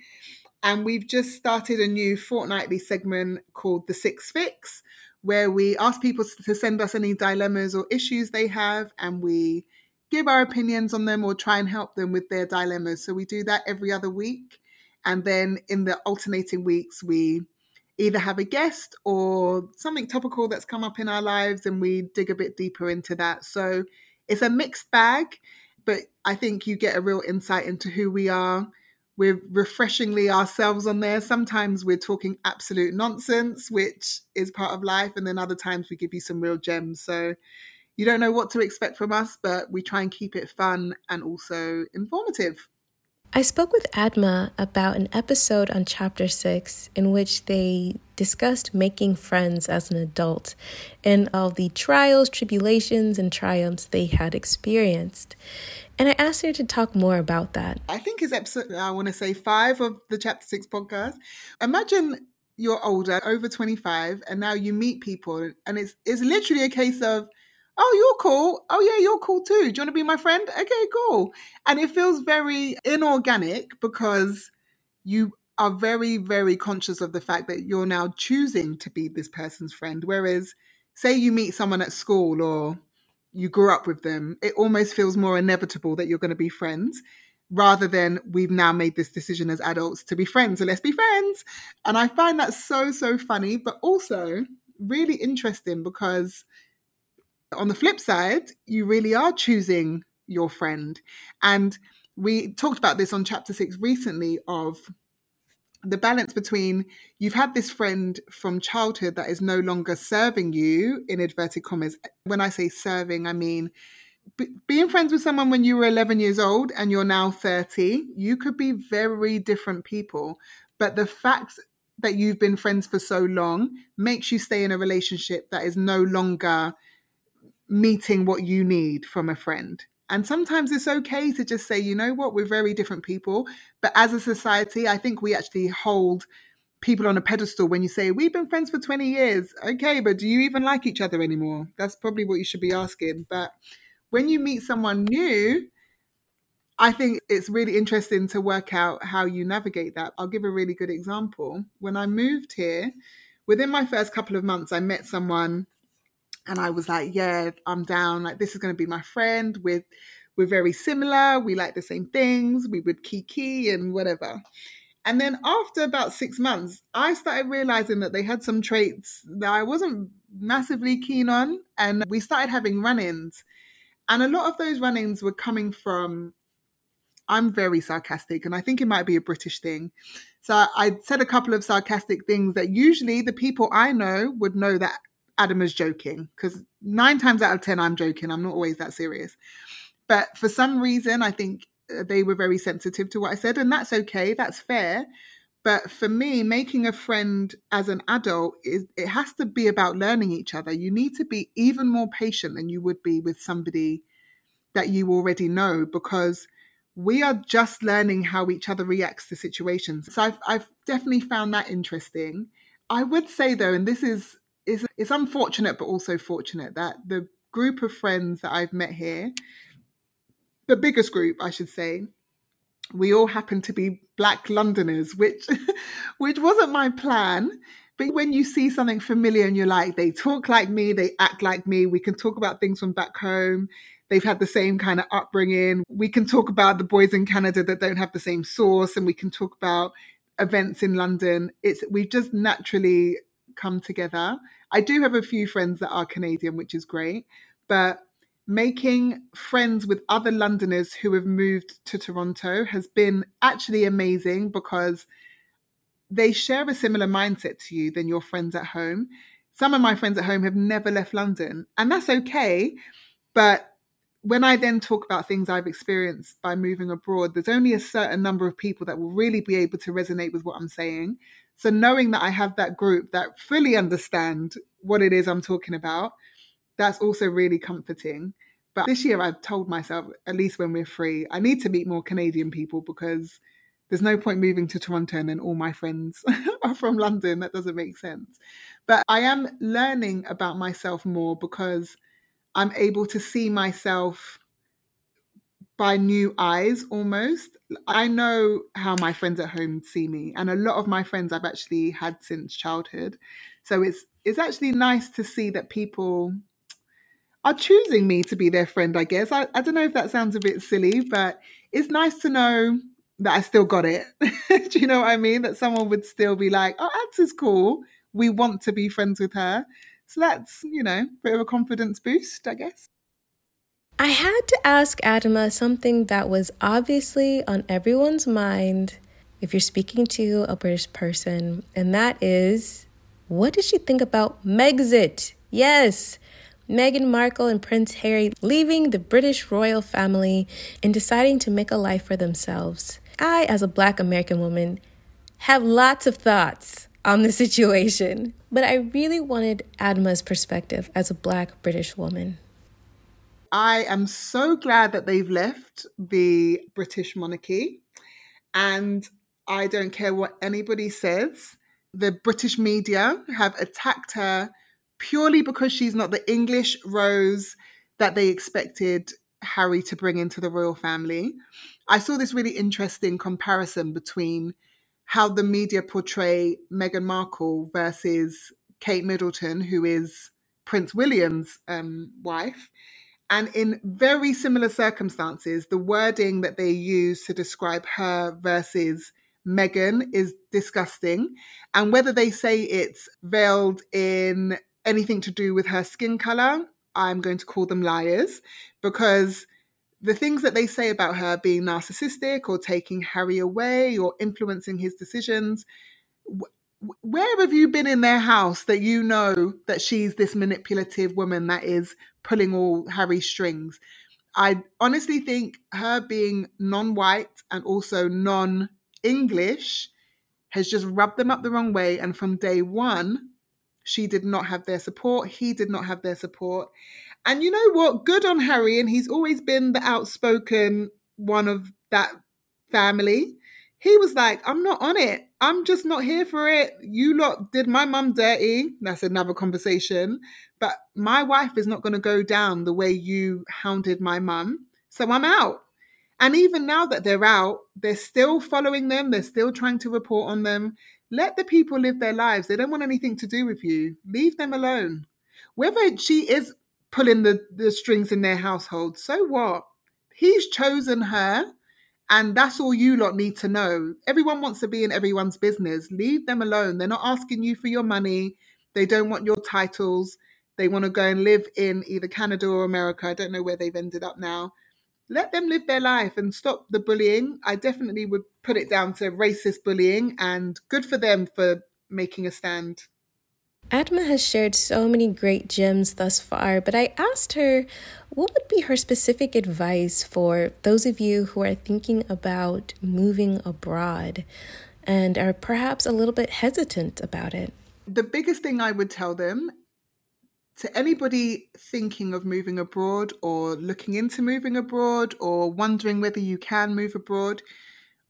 And we've just started a new fortnightly segment called The Six Fix, where we ask people to send us any dilemmas or issues they have, and we give our opinions on them or try and help them with their dilemmas. So we do that every other week. And then in the alternating weeks, we either have a guest or something topical that's come up in our lives and we dig a bit deeper into that. So it's a mixed bag, but I think you get a real insight into who we are. We're refreshingly ourselves on there. Sometimes we're talking absolute nonsense, which is part of life. And then other times we give you some real gems. So you don't know what to expect from us, but we try and keep it fun and also informative. I spoke with Adama about an episode on Chapter 6 in which they discussed making friends as an adult and all the trials, tribulations, and triumphs they had experienced. And I asked her to talk more about that. I think it's episode, I want to say five of the Chapter 6 podcast. Imagine you're older, over 25, and now you meet people, and it's, it's literally a case of, oh, you're cool. Oh, yeah, you're cool too. Do you want to be my friend? Okay, cool. And it feels very inorganic because you are very, very conscious of the fact that you're now choosing to be this person's friend. Whereas, say you meet someone at school or you grew up with them, it almost feels more inevitable that you're going to be friends rather than we've now made this decision as adults to be friends. So let's be friends. And I find that so, so funny, but also really interesting because on the flip side, you really are choosing your friend. And we talked about this on chapter six recently of the balance between you've had this friend from childhood that is no longer serving you in inverted commas. When I say serving, I mean b- being friends with someone when you were 11 years old and you're now 30, you could be very different people. But the fact that you've been friends for so long makes you stay in a relationship that is no longer meeting what you need from a friend. And sometimes it's okay to just say, you know what, we're very different people. But as a society, I think we actually hold people on a pedestal when you say, we've been friends for 20 years. Okay, but do you even like each other anymore? That's probably what you should be asking. But when you meet someone new, I think it's really interesting to work out how you navigate that. I'll give a really good example. When I moved here, within my first couple of months, I met someone and I was like, yeah, I'm down. Like this is going to be my friend. With we're very similar. We like the same things. We would kiki and whatever. And then after about six months, I started realizing that they had some traits that I wasn't massively keen on, and we started having run-ins. And a lot of those run-ins were coming from I'm very sarcastic, and I think it might be a British thing. So I said a couple of sarcastic things that usually the people I know would know that Adama is joking because nine times out of 10, I'm joking. I'm not always that serious. But for some reason, I think uh, they were very sensitive to what I said, and that's okay. That's fair. But for me, making a friend as an adult is it has to be about learning each other. You need to be even more patient than you would be with somebody that you already know because we are just learning how each other reacts to situations. So I've, I've definitely found that interesting. I would say though, and this is it's, it's unfortunate, but also fortunate that the group of friends that I've met here, the biggest group, I should say, we all happen to be black Londoners, which which wasn't my plan. But when you see something familiar and you're like, they talk like me, they act like me, we can talk about things from back home. They've had the same kind of upbringing. We can talk about the boys in Canada that don't have the same sauce, and we can talk about events in London. It's we've just naturally come together. I do have a few friends that are Canadian, which is great, but making friends with other Londoners who have moved to Toronto has been actually amazing because they share a similar mindset to you than your friends at home. Some of my friends at home have never left London, and that's okay. But when I then talk about things I've experienced by moving abroad, there's only a certain number of people that will really be able to resonate with what I'm saying. So knowing that I have that group that fully understand what it is I'm talking about, that's also really comforting. But this year I've told myself, at least when we're free, I need to meet more Canadian people because there's no point moving to Toronto and then all my friends are from London. That doesn't make sense. But I am learning about myself more because I'm able to see myself by new eyes almost. I know how my friends at home see me, and a lot of my friends I've actually had since childhood. So it's it's actually nice to see that people are choosing me to be their friend, I guess. I, I don't know if that sounds a bit silly, but it's nice to know that I still got it. Do you know what I mean? That someone would still be like, oh, Ads is cool. We want to be friends with her. So that's, you know, a bit of a confidence boost, I guess. I had to ask Adama something that was obviously on everyone's mind if you're speaking to a British person, and that is what did she think about Megxit? Yes, Meghan Markle and Prince Harry leaving the British royal family and deciding to make a life for themselves. I, as a black American woman, have lots of thoughts on the situation, but I really wanted Adama's perspective as a black British woman. I am so glad that they've left the British monarchy. And I don't care what anybody says. The British media have attacked her purely because she's not the English Rose that they expected Harry to bring into the royal family. I saw this really interesting comparison between how the media portray Meghan Markle versus Kate Middleton, who is Prince William's um, wife. And in very similar circumstances, the wording that they use to describe her versus Meghan is disgusting. And whether they say it's veiled in anything to do with her skin color, I'm going to call them liars because the things that they say about her being narcissistic or taking Harry away or influencing his decisions where have you been in their house that you know that she's this manipulative woman that is pulling all Harry's strings? I honestly think her being non white and also non English has just rubbed them up the wrong way. And from day one, she did not have their support. He did not have their support. And you know what? Good on Harry. And he's always been the outspoken one of that family he was like, I'm not on it. I'm just not here for it. You lot did my mum dirty. That's another conversation. But my wife is not going to go down the way you hounded my mum. So I'm out. And even now that they're out, they're still following them. They're still trying to report on them. Let the people live their lives. They don't want anything to do with you. Leave them alone. Whether she is pulling the, the strings in their household, so what? He's chosen her and that's all you lot need to know. Everyone wants to be in everyone's business. Leave them alone. They're not asking you for your money. They don't want your titles. They want to go and live in either Canada or America. I don't know where they've ended up now. Let them live their life and stop the bullying. I definitely would put it down to racist bullying and good for them for making a stand. Adama has shared so many great gems thus far, but I asked her what would be her specific advice for those of you who are thinking about moving abroad and are perhaps a little bit hesitant about it. The biggest thing I would tell them to anybody thinking of moving abroad or looking into moving abroad or wondering whether you can move abroad,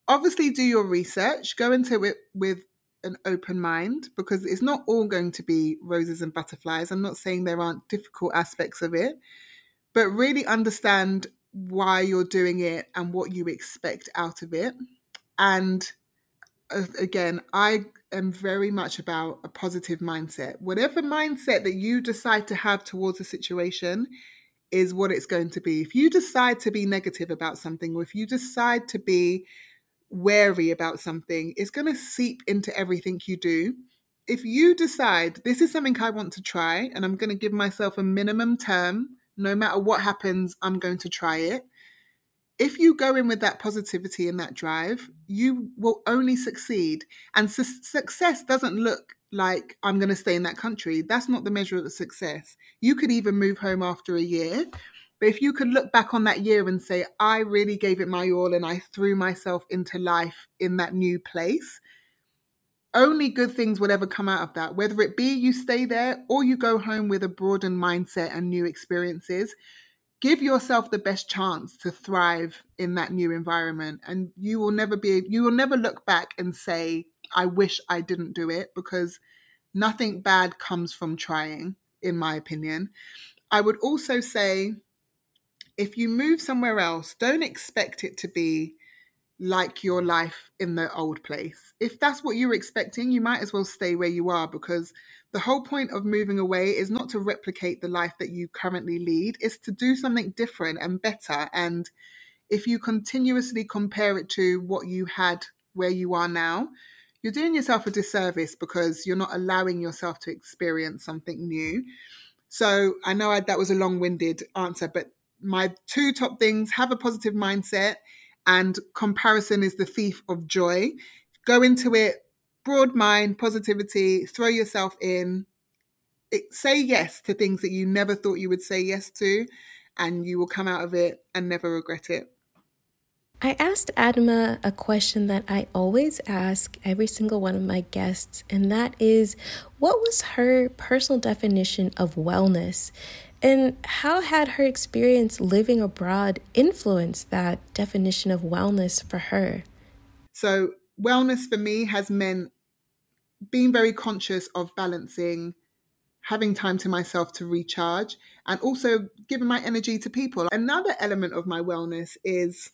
obviously do your research, go into it with an open mind because it's not all going to be roses and butterflies. I'm not saying there aren't difficult aspects of it, but really understand why you're doing it and what you expect out of it. And again, I am very much about a positive mindset. Whatever mindset that you decide to have towards a situation is what it's going to be. If you decide to be negative about something, or if you decide to be wary about something, it's going to seep into everything you do. If you decide this is something I want to try and I'm going to give myself a minimum term, no matter what happens, I'm going to try it. If you go in with that positivity and that drive, you will only succeed. And su- success doesn't look like I'm going to stay in that country. That's not the measure of success. You could even move home after a year but if you could look back on that year and say, I really gave it my all and I threw myself into life in that new place, only good things will ever come out of that. Whether it be you stay there or you go home with a broadened mindset and new experiences, give yourself the best chance to thrive in that new environment. And you will never be, you will never look back and say, I wish I didn't do it because nothing bad comes from trying, in my opinion. I would also say, if you move somewhere else, don't expect it to be like your life in the old place. If that's what you're expecting, you might as well stay where you are because the whole point of moving away is not to replicate the life that you currently lead, it's to do something different and better. And if you continuously compare it to what you had where you are now, you're doing yourself a disservice because you're not allowing yourself to experience something new. So I know I, that was a long winded answer, but my two top things have a positive mindset and comparison is the thief of joy. Go into it, broad mind, positivity, throw yourself in. It, say yes to things that you never thought you would say yes to, and you will come out of it and never regret it. I asked Adama a question that I always ask every single one of my guests, and that is what was her personal definition of wellness? And how had her experience living abroad influenced that definition of wellness for her? So, wellness for me has meant being very conscious of balancing having time to myself to recharge and also giving my energy to people. Another element of my wellness is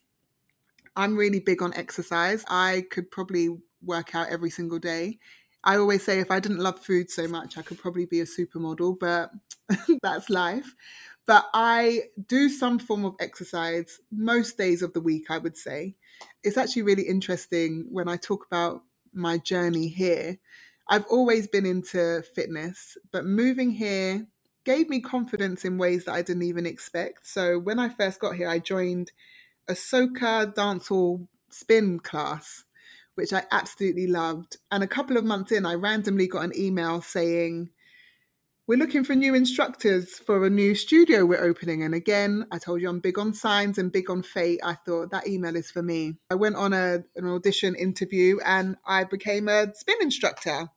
I'm really big on exercise. I could probably work out every single day. I always say if I didn't love food so much, I could probably be a supermodel, but that's life. But I do some form of exercise most days of the week, I would say. It's actually really interesting when I talk about my journey here. I've always been into fitness, but moving here gave me confidence in ways that I didn't even expect. So when I first got here, I joined a soca dancehall spin class, which I absolutely loved. And a couple of months in, I randomly got an email saying, we're looking for new instructors for a new studio we're opening. And again, I told you I'm big on signs and big on fate. I thought that email is for me. I went on a, an audition interview and I became a spin instructor.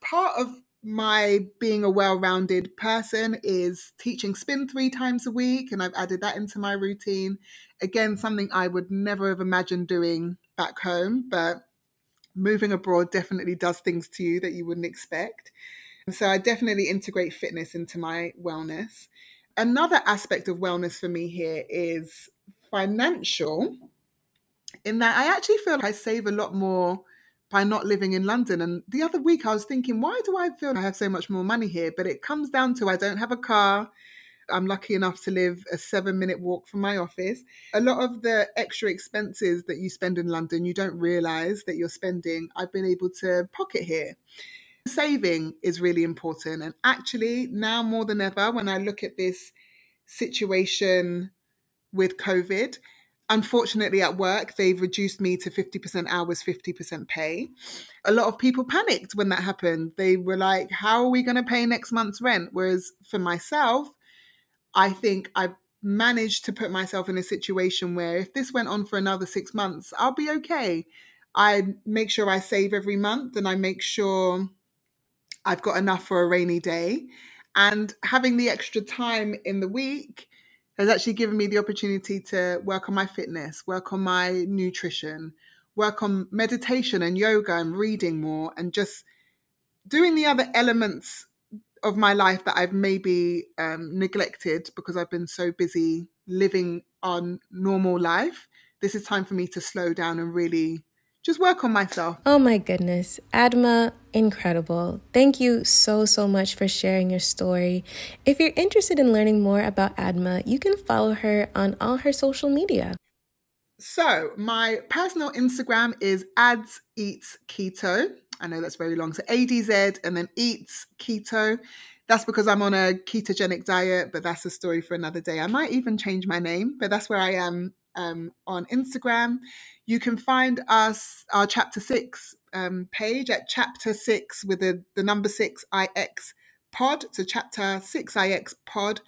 Part of my being a well rounded person is teaching spin three times a week, and I've added that into my routine. Again, something I would never have imagined doing back home, but moving abroad definitely does things to you that you wouldn't expect. So I definitely integrate fitness into my wellness. Another aspect of wellness for me here is financial, in that I actually feel like I save a lot more by not living in London. And the other week I was thinking, why do I feel I have so much more money here? But it comes down to I don't have a car. I'm lucky enough to live a seven minute walk from my office. A lot of the extra expenses that you spend in London, you don't realize that you're spending, I've been able to pocket here. Saving is really important. And actually, now more than ever, when I look at this situation with COVID, unfortunately at work they've reduced me to 50% hours 50% pay a lot of people panicked when that happened they were like how are we going to pay next month's rent whereas for myself i think i've managed to put myself in a situation where if this went on for another six months i'll be okay. I make sure i save every month and i make sure i've got enough for a rainy day. And having the extra time in the week has actually given me the opportunity to work on my fitness, work on my nutrition, work on meditation and yoga and reading more and just doing the other elements of my life that I've maybe um, neglected because I've been so busy living on normal life. This is time for me to slow down and really just work on myself. Oh my goodness. Adama, incredible. Thank you so, so much for sharing your story. If you're interested in learning more about Adama, you can follow her on all her social media. So, my personal Instagram is ads eats keto. I know that's very long. So, ADZ and then eats keto. That's because I'm on a ketogenic diet, but that's a story for another day. I might even change my name, but that's where I am um, on Instagram. You can find us, our chapter six um, page at chapter six with the, the number six IX pod. So chapter six IX pod.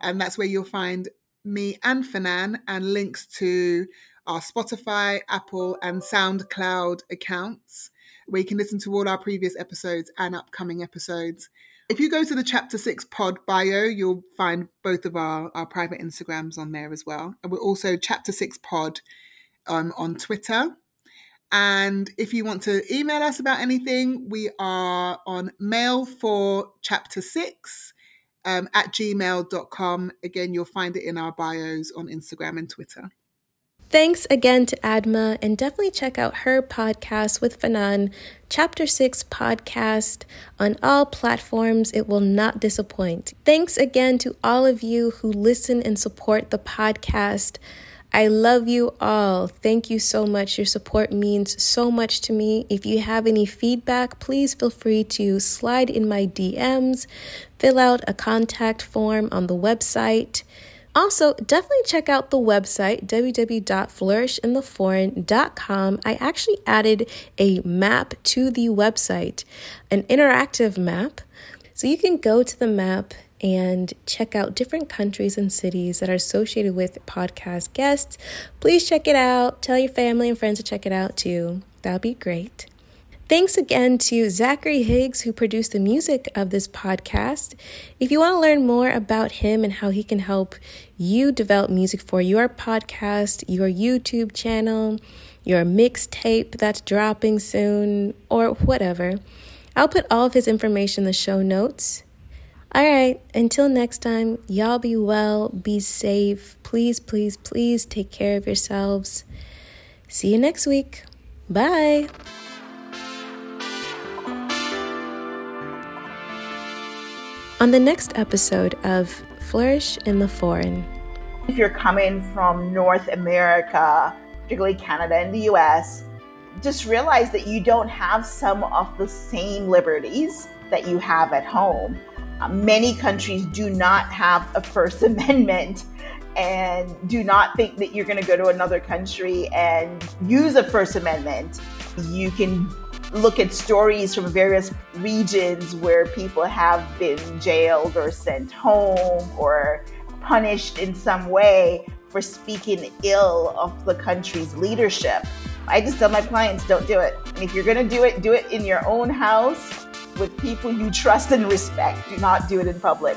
And that's where you'll find me and Fanan and links to our Spotify, Apple, and SoundCloud accounts where you can listen to all our previous episodes and upcoming episodes. If you go to the Chapter 6 pod bio, you'll find both of our, our private Instagrams on there as well. And we're also Chapter 6 pod um, on Twitter. And if you want to email us about anything, we are on mail for chapter six um, at gmail.com. Again, you'll find it in our bios on Instagram and Twitter. Thanks again to Adama, and definitely check out her podcast with Fanan, Chapter 6 podcast on all platforms. It will not disappoint. Thanks again to all of you who listen and support the podcast. I love you all. Thank you so much. Your support means so much to me. If you have any feedback, please feel free to slide in my DMs, fill out a contact form on the website. Also, definitely check out the website www.flourishintheforeign.com. I actually added a map to the website, an interactive map. So you can go to the map and check out different countries and cities that are associated with podcast guests, please check it out. Tell your family and friends to check it out too. That'd be great. Thanks again to Zachary Higgs, who produced the music of this podcast. If you want to learn more about him and how he can help you develop music for your podcast, your YouTube channel, your mixtape that's dropping soon, or whatever, I'll put all of his information in the show notes. All right, until next time, y'all be well, be safe. Please, please, please take care of yourselves. See you next week. Bye. On the next episode of Flourish in the Foreign. If you're coming from North America, particularly Canada and the US, just realize that you don't have some of the same liberties that you have at home. Uh, many countries do not have a First Amendment and do not think that you're going to go to another country and use a First Amendment. You can look at stories from various regions where people have been jailed or sent home or punished in some way for speaking ill of the country's leadership. I just tell my clients don't do it. And if you're going to do it, do it in your own house with people you trust and respect. Do not do it in public.